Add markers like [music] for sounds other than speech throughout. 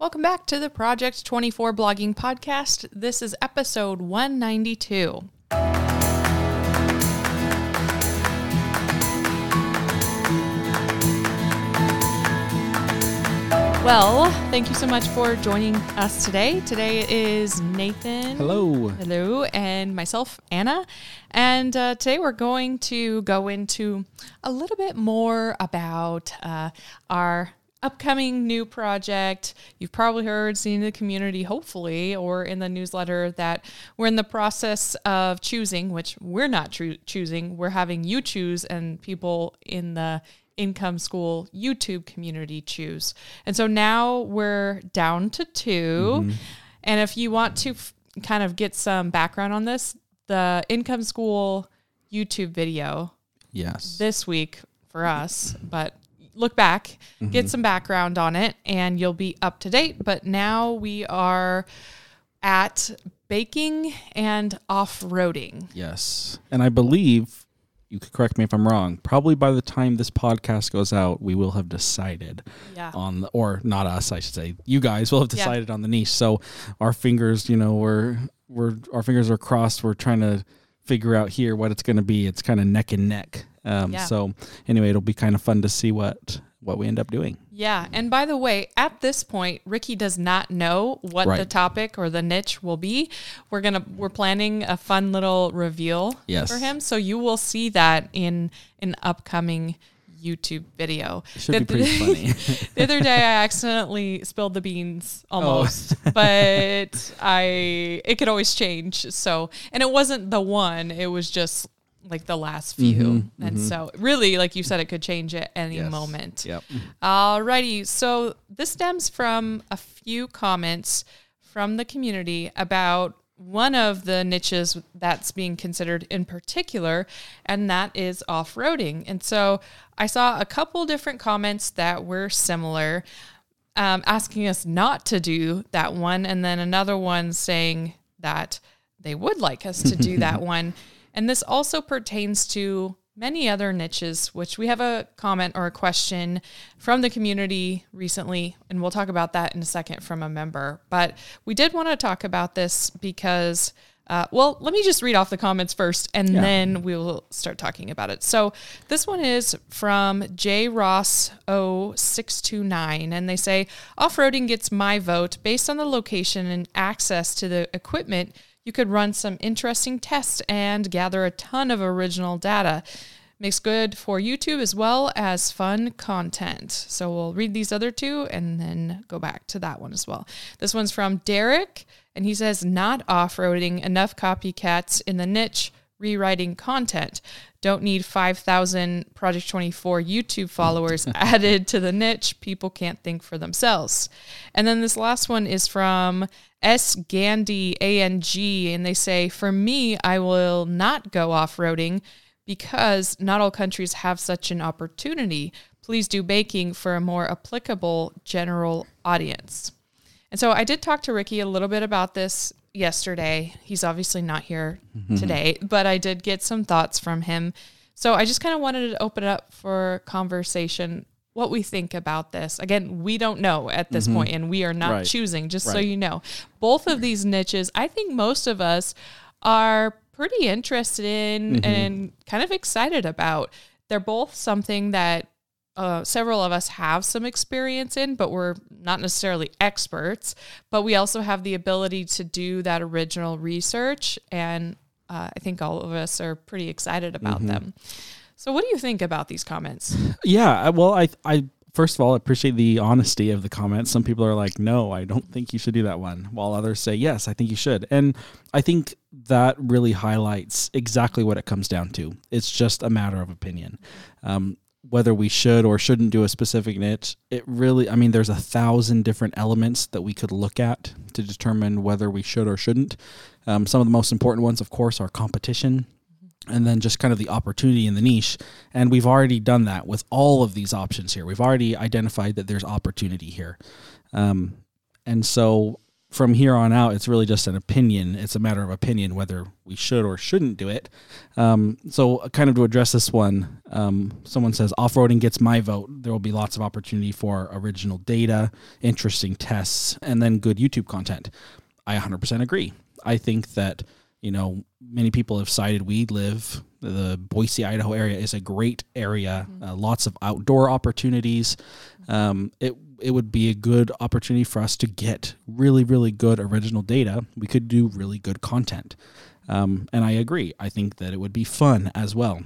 Welcome back to the Project 24 blogging podcast. This is episode 192. Well, thank you so much for joining us today. Today is Nathan. Hello. Hello, and myself, Anna. And uh, today we're going to go into a little bit more about uh, our upcoming new project. You've probably heard, seen in the community, hopefully, or in the newsletter that we're in the process of choosing, which we're not choosing. We're having you choose, and people in the income school YouTube community choose. And so now we're down to 2 mm-hmm. And if you want to f- kind of get some background on this, the income school YouTube video Yes. this week for us, but look back, get mm-hmm. some background on it, and you'll be up to date. But now we are at baking and off roading. yes. And I believe you could correct me if I'm wrong. Probably by the time this podcast goes out, we will have decided Yeah. on the, or not us, I should say. You guys will have Yeah. decided on the niche. So our fingers, you know, we're we're our fingers are crossed. We're trying to figure out here what it's going to be. It's kind of neck and neck. Um, Yeah. So anyway, it'll be kind of fun to see what what we end up doing. Yeah. And by the way, at this point, Ricky does not know what the topic or the niche will be. We're gonna we're planning a fun little reveal Yes. for him. So you will see that in an upcoming YouTube video. It should be pretty funny. [laughs] the other day I accidentally spilled the beans Oh. almost, but I it could always change. So and it wasn't the one, it was just like the last few. and so really, like you said, it could change at any Mm-hmm, Yes. moment. Yep. Alrighty. So this stems from a few comments from the community about one of the niches that's being considered in particular, and that is off roading. And so I saw a couple different comments that were similar, um, asking us not to do that one, and then another one saying that they would like us to do [laughs] that one. And this also pertains to many other niches, which we have a comment or a question from the community recently, and we'll talk about that in a second from a member. But we did want to talk about this because. Uh, well, let me just read off the comments first and then we will start talking about it. So, this one is from J Ross 0629 and they say off-roading gets my vote based on the location and access to the equipment. You could run some interesting tests and gather a ton of original data. Makes good for YouTube as well as fun content. So we'll read these other two and then go back to that one as well. This one's from Derek, and he says, Not off roading, enough copycats in the niche rewriting content. Don't need 5,000 Project 24 YouTube followers [laughs] added to the niche. People can't think for themselves. And then this last one is from S. Gandhi, ANG, and they say, For me, I will not go off roading because not all countries have such an opportunity. Please do baking for a more applicable general audience. And so I did talk to Ricky a little bit about this yesterday. He's obviously not here mm-hmm. today, but I did get some thoughts from him. So I just kind of wanted to open it up for conversation what we think about this. Again, we don't know at this mm-hmm. point, and we are not Right. choosing, just so you know. Both of these niches, I think most of us are pretty interested in mm-hmm. and kind of excited about. They're both something that uh, several of us have some experience in, but we're not necessarily experts. But we also have the ability to do that original research, and uh, I think all of us are pretty excited about them. So, what do you think about these comments? Yeah, well, I I first of all appreciate the honesty of the comments. Some people are like, "No, I don't think you should do that one," while others say, "Yes, I think you should." And I think that really highlights exactly what it comes down to. It's just a matter of opinion. Um, whether we should or shouldn't do a specific niche, it really, I mean, there's a thousand different elements that we could look at to determine whether we should or shouldn't. Um, some of the most important ones, of course, are competition, and then just kind of the opportunity in the niche. And we've already done that with all of these options here. We've already identified that there's opportunity here. Um, and so from here on out, it's really just an opinion. It's a matter of opinion whether we should or shouldn't do it. Um, so, kind of to address this one, um, someone says off roading gets my vote. There will be lots of opportunity for original data, interesting tests, and then good YouTube content. I 100% agree. I think that you know many people have cited we live the Boise, Idaho area is a great area. Mm-hmm. Uh, lots of outdoor opportunities. Um, it it would be a good opportunity for us to get really really good original data. We could do really good content. Um, and I agree. I think that it would be fun as well.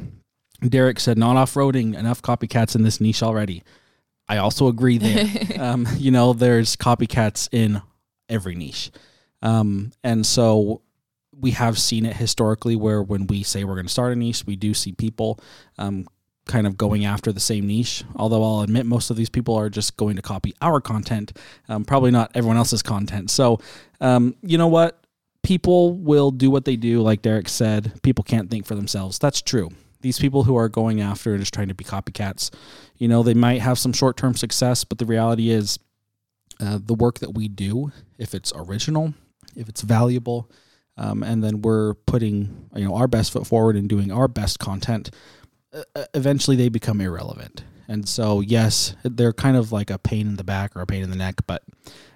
Derek said, not off roading, enough copycats in this niche already. I also agree there. [laughs] um, you know, there's copycats in every niche. Um, and so we have seen it historically where when we say we're going to start a niche, we do see people um, kind of going after the same niche. Although I'll admit most of these people are just going to copy our content, um, probably not everyone else's content. So, um, you know what? People will do what they do. Like Derek said, people can't think for themselves. That's true. These people who are going after and just trying to be copycats, you know, they might have some short term success, but the reality is uh, the work that we do, if it's original, if it's valuable, um, and then we're putting you know our best foot forward and doing our best content. Eventually they become irrelevant. And so yes they're kind of like a pain in the back or a pain in the neck but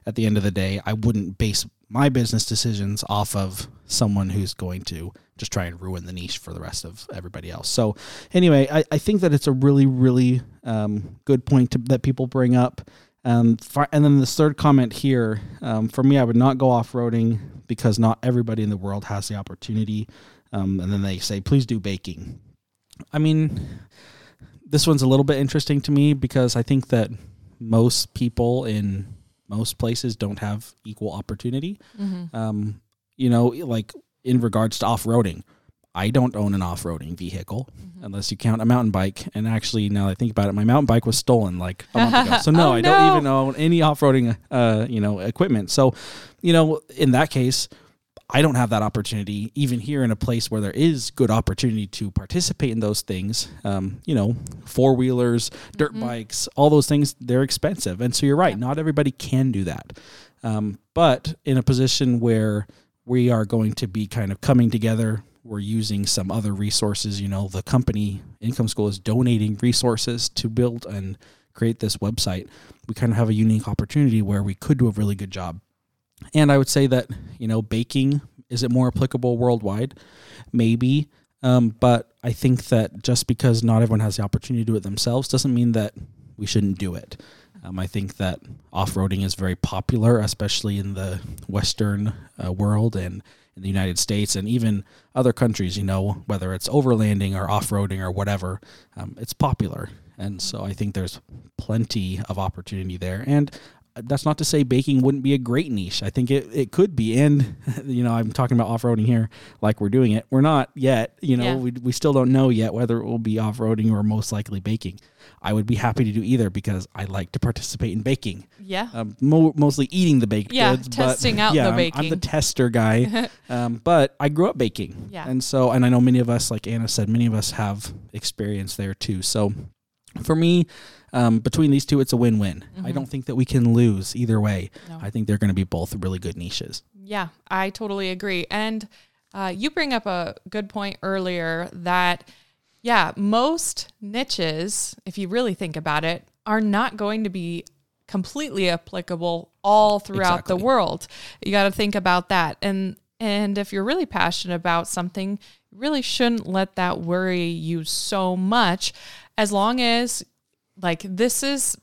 at the end of the day i wouldn't base my business decisions off of someone who's going to just try and ruin the niche for the rest of everybody else. So anyway i, I think that it's a really really um, good point to, that people bring up um, and then the third comment here, um, for me, I would not go off roading because not everybody in the world has the opportunity. Um, and then they say, please do baking. I mean, this one's a little bit interesting to me because I think that most people in most places don't have equal opportunity. Mm-hmm. Um, you know, like in regards to off roading, I don't own an off roading vehicle mm-hmm. unless you count a mountain bike. And actually, now that I think about it, my mountain bike was stolen like a month ago. [laughs] So no, oh, I don't even own any off roading, uh, you know, equipment. So, you know, in that case, I don't have that opportunity, even here in a place where there is good opportunity to participate in those things. Um, you know, four wheelers, dirt mm-hmm. bikes, all those things, they're expensive. And so you're right, yeah. not everybody can do that. Um, but in a position where we are going to be kind of coming together we're using some other resources. You know, the company Income School is donating resources to build and create this website. We kind of have a unique opportunity where we could do a really good job. And I would say that, you know, baking is it more applicable worldwide? Maybe. Um, but I think that just because not everyone has the opportunity to do it themselves doesn't mean that we shouldn't do it. Um, I think that off roading is very popular, especially in the Western uh, world and in the United States and even other countries, you know, whether it's overlanding or off roading or whatever, um, it's popular. And so I think there's plenty of opportunity there. And that's not to say baking wouldn't be a great niche. I think it, it could be. And, [laughs] you know, I'm talking about off roading here like we're doing it. We're not yet, you know, yeah. we, we still don't know yet whether it will be off roading or most likely baking. I would be happy to do either because I like to participate in baking. Yeah. Um, mo- mostly eating the baked yeah, goods. testing but, out [laughs] yeah, the baking. I'm, I'm the tester guy. [laughs] um, but I grew up baking. Yeah. And so, and I know many of us, like Anna said, many of us have experience there too. So for me, um, between these two, it's a win-win. Mm-hmm. I don't think that we can lose either way. No. I think they're going to be both really good niches. Yeah, I totally agree. And uh, you bring up a good point earlier that, yeah, most niches, if you really think about it, are not going to be completely applicable all throughout exactly. the world. You got to think about that. And and if you're really passionate about something, you really shouldn't let that worry you so much as long as like this is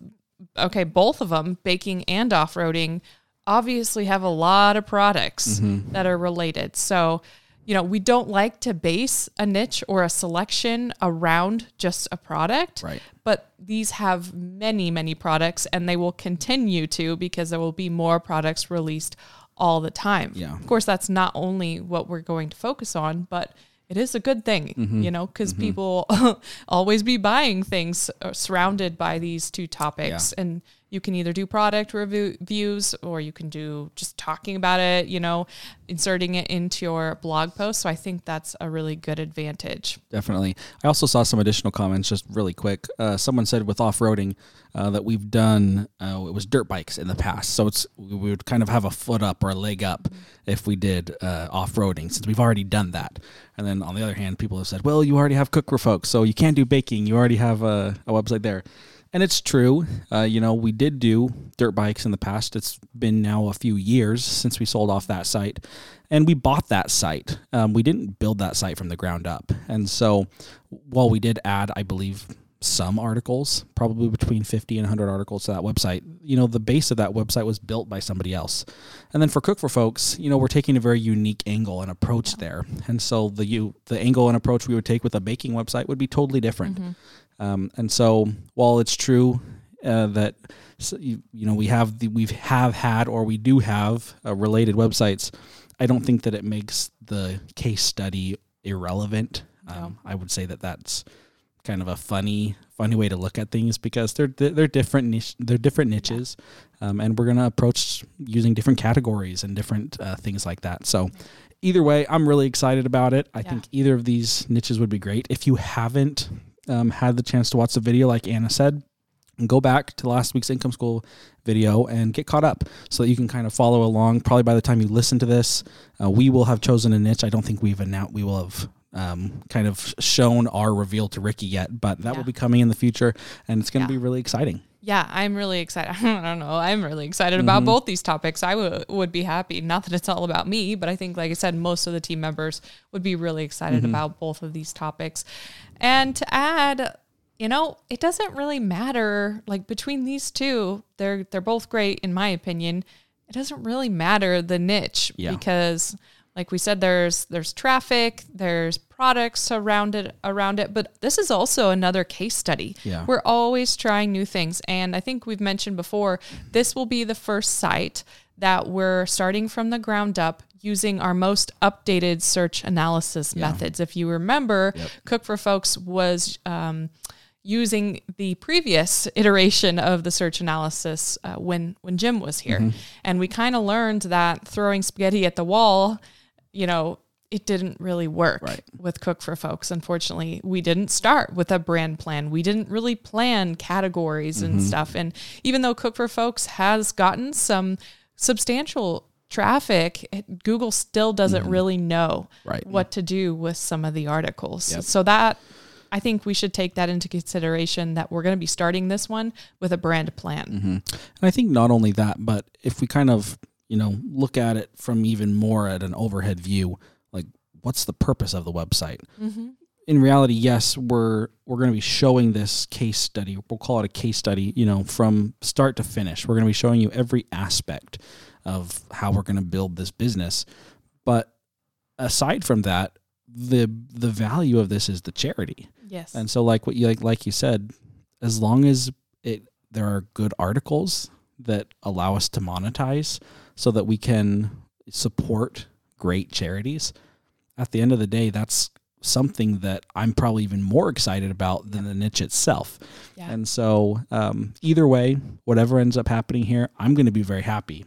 okay, both of them, baking and off-roading, obviously have a lot of products mm-hmm. that are related. So, you know, we don't like to base a niche or a selection around just a product. Right. But these have many, many products and they will continue to because there will be more products released all the time. Yeah. Of course, that's not only what we're going to focus on, but it is a good thing, mm-hmm. you know, because mm-hmm. people [laughs] always be buying things uh, surrounded by these two topics. Yeah. And you can either do product reviews or you can do just talking about it, you know, inserting it into your blog post. So I think that's a really good advantage. Definitely. I also saw some additional comments just really quick. Uh, someone said with off roading uh, that we've done, uh, it was dirt bikes in the past. So it's we would kind of have a foot up or a leg up if we did uh, off roading since we've already done that. And then on the other hand, people have said, well, you already have Cook for Folks, so you can't do baking. You already have a, a website there. And it's true. Uh, you know, we did do dirt bikes in the past. It's been now a few years since we sold off that site. And we bought that site. Um, we didn't build that site from the ground up. And so while we did add, I believe, some articles, probably between 50 and 100 articles to that website. You know, the base of that website was built by somebody else. And then for Cook for Folks, you know, we're taking a very unique angle and approach there. And so the you the angle and approach we would take with a baking website would be totally different. Mm-hmm. Um, and so while it's true uh, that you, you, know we have the, we have had or we do have uh, related websites, I don't think that it makes the case study irrelevant. Um, I would say that that's kind of a funny funny way to look at things because they're they're different niche, they're different niches, um, and we're gonna approach using different categories and different uh, things like that. So. Either way, I'm really excited about it. I yeah. think either of these niches would be great. If you haven't um, had the chance to watch the video, like Anna said, and go back to last week's income school video and get caught up so that you can kind of follow along. Probably by the time you listen to this, uh, we will have chosen a niche. I don't think we've announced, we will have um, kind of shown our reveal to Ricky yet, but that yeah. will be coming in the future, and it's going to yeah. be really exciting. Yeah, I'm really excited. [laughs] I don't know. I'm really excited mm-hmm. about both these topics. I w- would be happy. Not that it's all about me, but I think, like I said, most of the team members would be really excited mm-hmm. about both of these topics. And to add, you know, it doesn't really matter. Like between these two, they're they're both great in my opinion. It doesn't really matter the niche yeah. because like we said there's there's traffic there's products around it around it but this is also another case study yeah. we're always trying new things and i think we've mentioned before this will be the first site that we're starting from the ground up using our most updated search analysis yeah. methods if you remember yep. cook for folks was um, using the previous iteration of the search analysis uh, when when Jim was here, mm-hmm. and we kind of learned that throwing spaghetti at the wall you know, it didn't really work right. with Cook for Folks. Unfortunately, we didn't start with a brand plan. We didn't really plan categories mm-hmm. and stuff. And even though Cook for Folks has gotten some substantial traffic, it, Google still doesn't mm-hmm. really know right. what to do with some of the articles. Yep. So that I think we should take that into consideration that we're going to be starting this one with a brand plan. Mm-hmm. And I think not only that, but if we kind of you know, look at it from even more at an overhead view, what's the purpose of the website? Mm-hmm. In reality, yes, we're we're going to be showing this case study. We'll call it a case study, you know, from start to finish. We're going to be showing you every aspect of how we're going to build this business. But aside from that, the the value of this is the charity. Yes. And so like what you like like you said, as long as it there are good articles that allow us to monetize, so that we can support great charities. At the end of the day, that's something that I'm probably even more excited about than the niche itself. Yeah. And so, um, either way, whatever ends up happening here, I'm going to be very happy.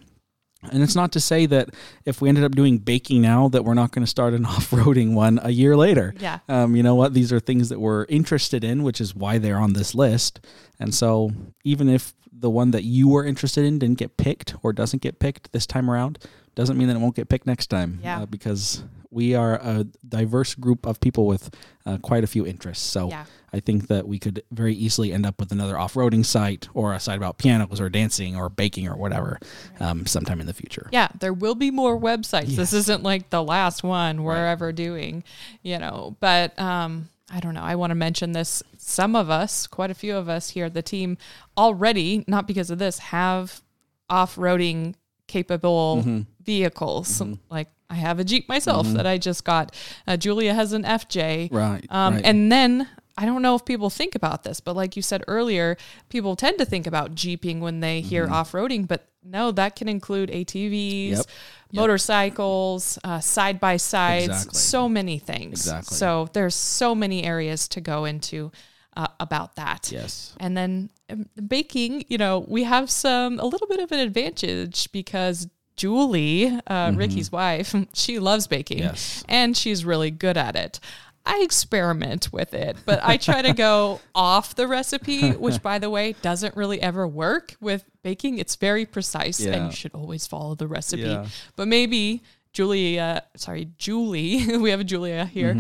And it's not to say that if we ended up doing baking now, that we're not going to start an [laughs] off-roading one a year later. Yeah. Um, you know what? These are things that we're interested in, which is why they're on this list. And so, even if the one that you were interested in didn't get picked or doesn't get picked this time around, doesn't mean that it won't get picked next time. Yeah. Uh, because we are a diverse group of people with uh, quite a few interests. So yeah. I think that we could very easily end up with another off-roading site or a site about pianos or dancing or baking or whatever um, sometime in the future. Yeah, there will be more websites. Yes. This isn't like the last one we're right. ever doing, you know. But um, I don't know. I want to mention this. Some of us, quite a few of us here, the team already, not because of this, have off roading capable mm-hmm. vehicles. Mm-hmm. Like I have a Jeep myself mm-hmm. that I just got. Uh, Julia has an FJ. Right, um, right. And then I don't know if people think about this, but like you said earlier, people tend to think about Jeeping when they hear mm-hmm. off roading, but no, that can include ATVs, yep. motorcycles, uh, side by sides, so many things. Exactly. So there's so many areas to go into. uh, about that. Yes. And then um, baking, you know, we have some a little bit of an advantage because Julie, uh, Ricky's wife, [laughs] she loves baking Yes. and she's really good at it. I experiment with it, but I try to go [laughs] off the recipe, which, by the way, doesn't really ever work with baking. It's very precise, and you should always follow the recipe. Yeah. But maybe Julia, sorry, Julie, [laughs] we have a Julia here.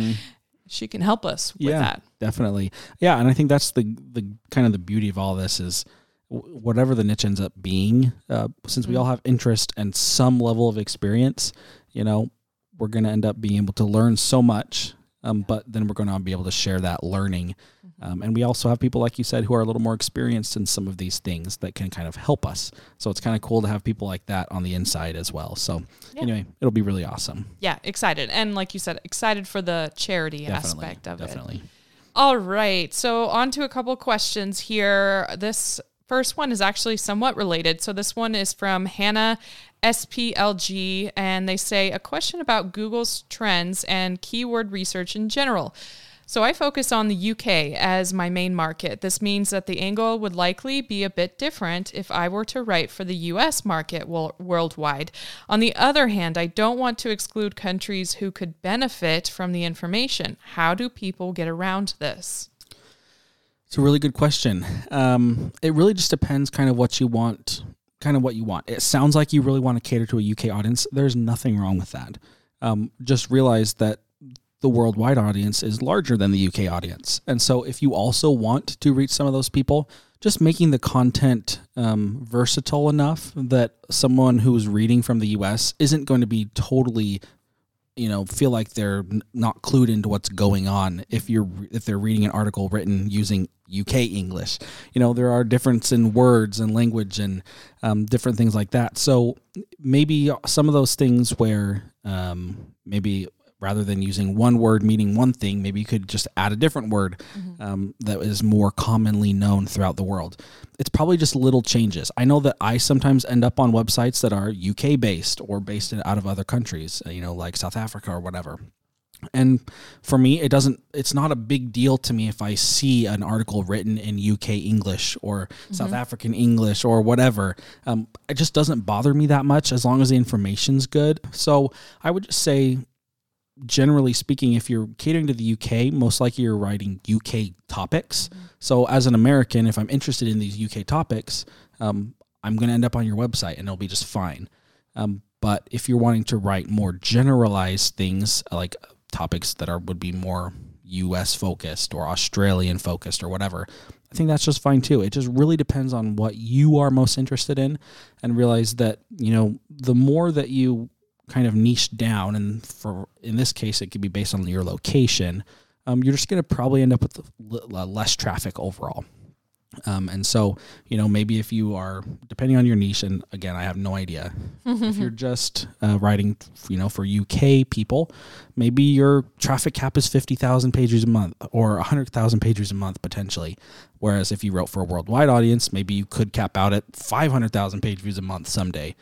She can help us with Mm-hmm. yeah, that. definitely. Yeah, and I think that's the the kind of the beauty of all this is whatever the niche ends up being. Uh, since we all have interest and some level of experience, you know, we're going to end up being able to learn so much. Um, but then we're going to be able to share that learning. Um, and we also have people, like you said, who are a little more experienced in some of these things that can kind of help us. So it's kind of cool to have people like that on the inside as well. So Yeah. anyway, it'll be really awesome. Yeah, excited. And like you said, excited for the charity Definitely, aspect of it. definitely. All right. So, on to a couple questions here. This first one is actually somewhat related. So, this one is from Hannah SPLG, and they say a question about Google's trends and keyword research in general. So, I focus on the UK as my main market. This means that the angle would likely be a bit different if I were to write for the US market worldwide. On the other hand, I don't want to exclude countries who could benefit from the information. How do people get around this? It's a really good question. Um, it really just depends kind of what you want, kind of what you want. It sounds like you really want to cater to a UK audience. There's nothing wrong with that. Um, just realize that the worldwide audience is larger than the UK audience. And so if you also want to reach some of those people, just making the content um, versatile enough that someone who's reading from the US isn't going to be totally you know feel like they're not clued into what's going on if you're if they're reading an article written using UK English. You know there are difference in words and language and um, different things like that. So maybe some of those things where um, maybe rather than using one word meaning one thing, maybe you could just add a different word um, that is more commonly known throughout the world. It's probably just little changes. I know that I sometimes end up on websites that are UK based or based in, out of other countries, uh, you know, like South Africa or whatever. And for me, it doesn't, it's not a big deal to me if I see an article written in UK English or South African English or whatever. Um, it just doesn't bother me that much as long as the information's good. So I would just say, generally speaking, if you're catering to the UK, most likely you're writing UK topics. So as an American, if I'm interested in these UK topics, um, I'm going to end up on your website and it'll be just fine. Um, but if you're wanting to write more generalized things like topics that are would be more US focused or Australian focused or whatever, I think that's just fine too. It just really depends on what you are most interested in and realize that, you know, the more that you kind of niche down and for in this case it could be based on your location, um, you're just going to probably end up with less traffic overall. Um, and so, you know, maybe if you are depending on your niche, and again, I have no idea. if you're [laughs] just uh, writing, you know, for UK people, maybe your traffic cap is fifty thousand pages a month or hundred thousand pages a month potentially. Whereas if you wrote for a worldwide audience, maybe you could cap out at five hundred thousand page views a month someday.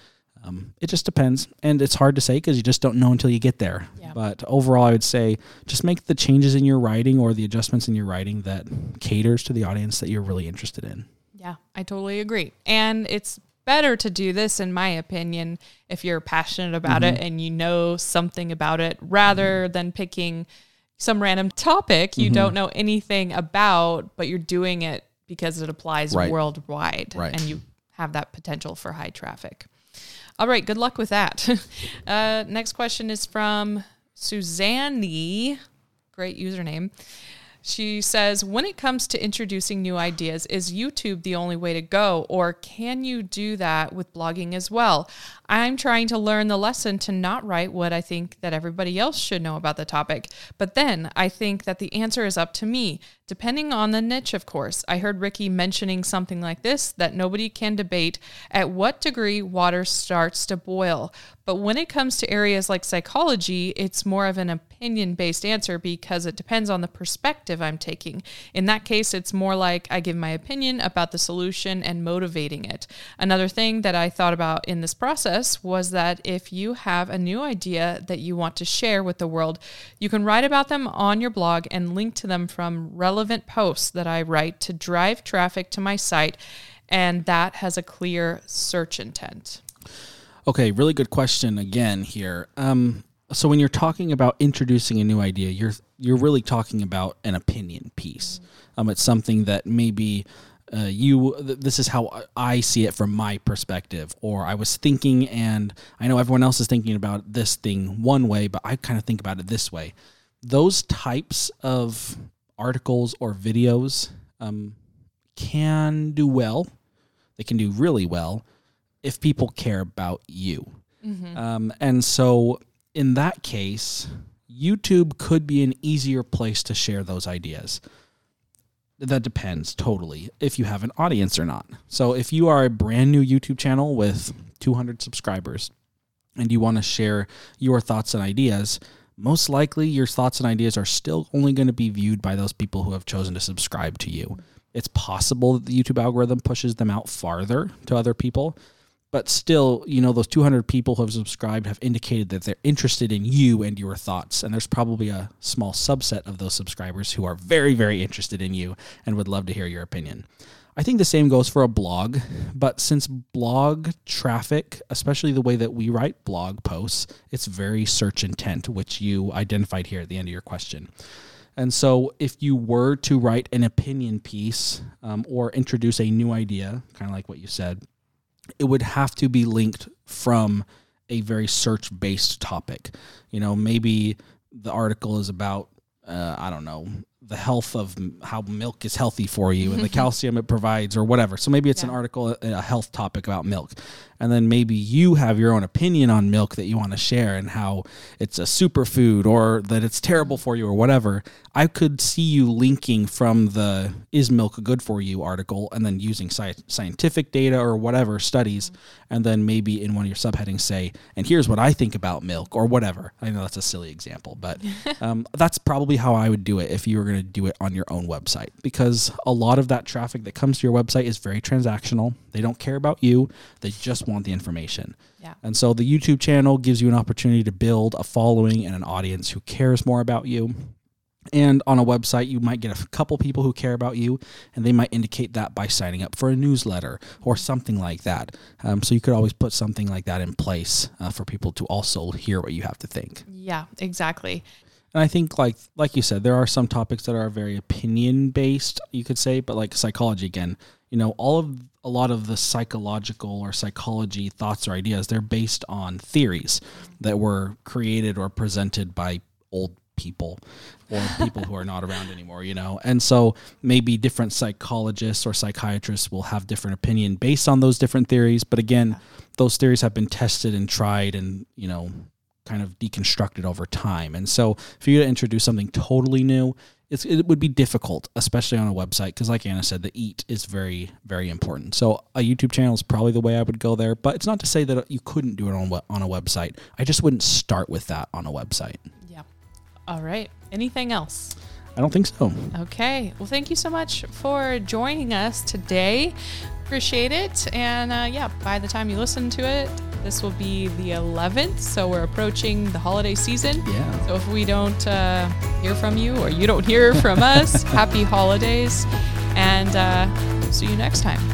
Um, it just depends, and it's hard to say because you just don't know until you get there. Yeah. But overall, I would say just make the changes in your writing or the adjustments in your writing that caters to the audience that you're really interested in. Yeah, I totally agree. And it's better to do this, in my opinion, if you're passionate about it mm-hmm. and you know something about it, rather mm-hmm. than picking some random topic you mm-hmm. don't know anything about, but you're doing it because it applies Right. worldwide Right. and you have that potential for high traffic. All right, good luck with that. [laughs] uh, next question is from Suzanne. Great username. She says, when it comes to introducing new ideas, is YouTube the only way to go, or can you do that with blogging as well? I'm trying to learn the lesson to not write what I think that everybody else should know about the topic. But then I think that the answer is up to me, depending on the niche, of course. I heard Ricky mentioning something like this that nobody can debate at what degree water starts to boil. But when it comes to areas like psychology, it's more of an opinion based answer because it depends on the perspective I'm taking. In that case, it's more like I give my opinion about the solution and motivating it. Another thing that I thought about in this process us was that if you have a new idea that you want to share with the world, you can write about them on your blog and link to them from relevant posts that I write to drive traffic to my site. And that has a clear search intent. Okay, really good question again here. Um, so when you're talking about introducing a new idea, you're you're really talking about an opinion piece. Um, it's something that maybe uh, you this is how I see it from my perspective, or I was thinking, and I know everyone else is thinking about this thing one way, but I kind of think about it this way. Those types of articles or videos um, can do well. They can do really well if people care about you. Mm-hmm. Um, and so in that case, YouTube could be an easier place to share those ideas. That depends totally if you have an audience or not. So, if you are a brand new YouTube channel with 200 subscribers and you want to share your thoughts and ideas, most likely your thoughts and ideas are still only going to be viewed by those people who have chosen to subscribe to you. It's possible that the YouTube algorithm pushes them out farther to other people, but still, you know, those 200 people who have subscribed have indicated that they're interested in you and your thoughts. And there's probably a small subset of those subscribers who are very, very interested in you and would love to hear your opinion. I think the same goes for a blog, but since blog traffic, especially the way that we write blog posts, it's very search intent, which you identified here at the end of your question. And so, if you were to write an opinion piece um, or introduce a new idea, kind of like what you said, it would have to be linked from a very search based topic. You know, maybe the article is about, uh, I don't know, the health of how milk is healthy for you and the [laughs] calcium it provides or whatever. So maybe it's yeah. an article, a health topic about milk. And then maybe you have your own opinion on milk that you want to share and how it's a superfood or that it's terrible for you or whatever. I could see you linking from the Is Milk Good For You article and then using sci- scientific data or whatever studies. And then maybe in one of your subheadings say, and here's what I think about milk or whatever. I know that's a silly example, but [laughs] um, that's probably how I would do it if you were going to do it on your own website because a lot of that traffic that comes to your website is very transactional. They don't care about you, they just want the information. Yeah. And so the YouTube channel gives you an opportunity to build a following and an audience who cares more about you. And on a website, you might get a couple people who care about you, and they might indicate that by signing up for a newsletter or something like that. Um, so you could always put something like that in place uh, for people to also hear what you have to think. Yeah, exactly. And I think like like you said, there are some topics that are very opinion based, you could say, but like psychology again, you know, all of a lot of the psychological or psychology thoughts or ideas, they're based on theories that were created or presented by old people or people who are not around anymore, you know. And so maybe different psychologists or psychiatrists will have different opinion based on those different theories, but again, those theories have been tested and tried and, you know, kind of deconstructed over time. And so for you to introduce something totally new, it's it would be difficult, especially on a website, because like Anna said, the eat is very, very important. So a YouTube channel is probably the way I would go there, but it's not to say that you couldn't do it on on a website. I just wouldn't start with that on a website. Yeah. All right. Anything else? I don't think so. Okay. Well, thank you so much for joining us today. Appreciate it. And uh, yeah, by the time you listen to it, this will be the 11th. So we're approaching the holiday season. Yeah. So if we don't uh, hear from you or you don't hear from us, [laughs] happy holidays. And uh, see you next time.